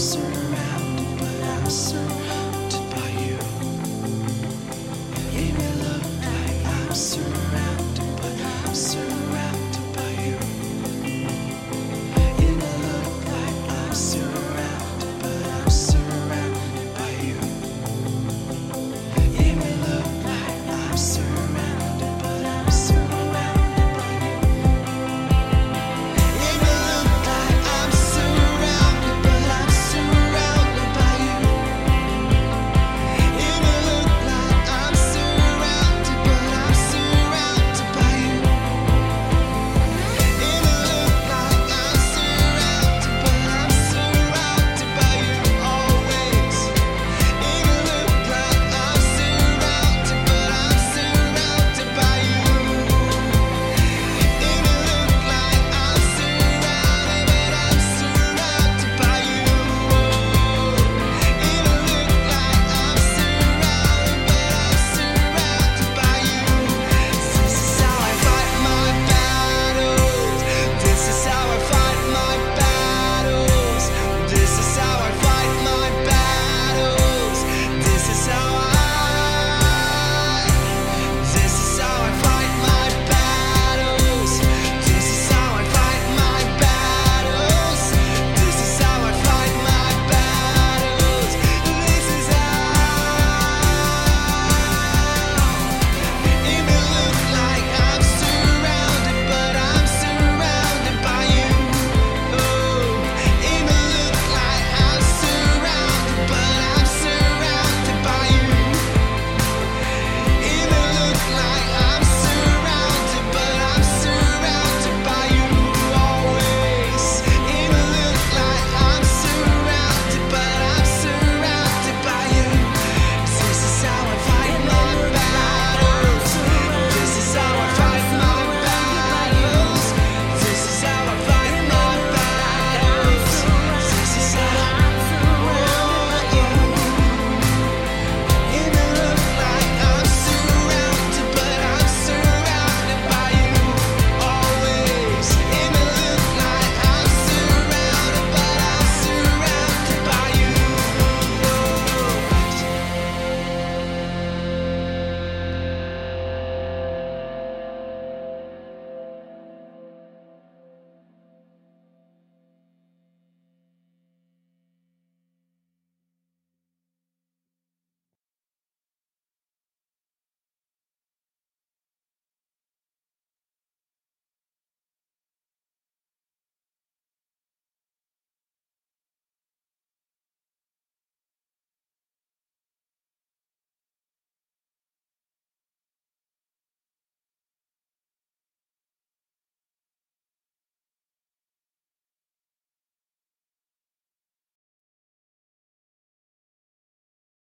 surrounded, but I'm surrounded.